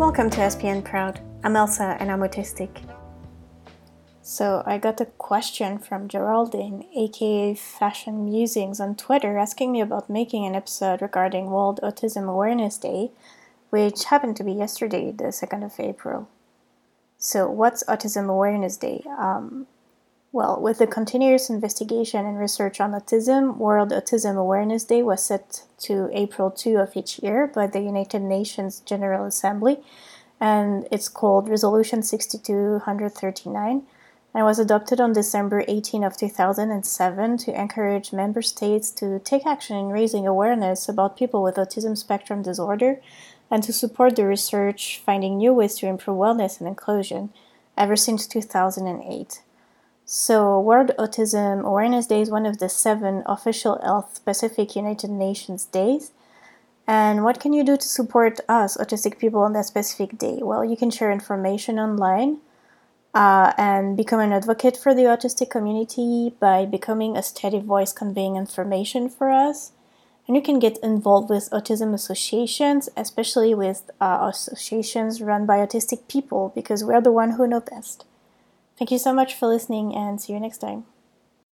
Welcome to SPN Proud. I'm Elsa and I'm autistic. So, I got a question from Geraldine, aka Fashion Musings, on Twitter asking me about making an episode regarding World Autism Awareness Day, which happened to be yesterday, the 2nd of April. So, what's Autism Awareness Day? Um, well, with the continuous investigation and research on autism, World Autism Awareness Day was set to April 2 of each year by the United Nations General Assembly, and it's called Resolution 6239 and was adopted on December 18 of 2007 to encourage member states to take action in raising awareness about people with autism spectrum disorder and to support the research finding new ways to improve wellness and inclusion ever since 2008. So, World Autism Awareness Day is one of the seven official health specific United Nations days. And what can you do to support us, autistic people, on that specific day? Well, you can share information online uh, and become an advocate for the autistic community by becoming a steady voice conveying information for us. And you can get involved with autism associations, especially with uh, associations run by autistic people, because we're the one who know best. Thank you so much for listening and see you next time.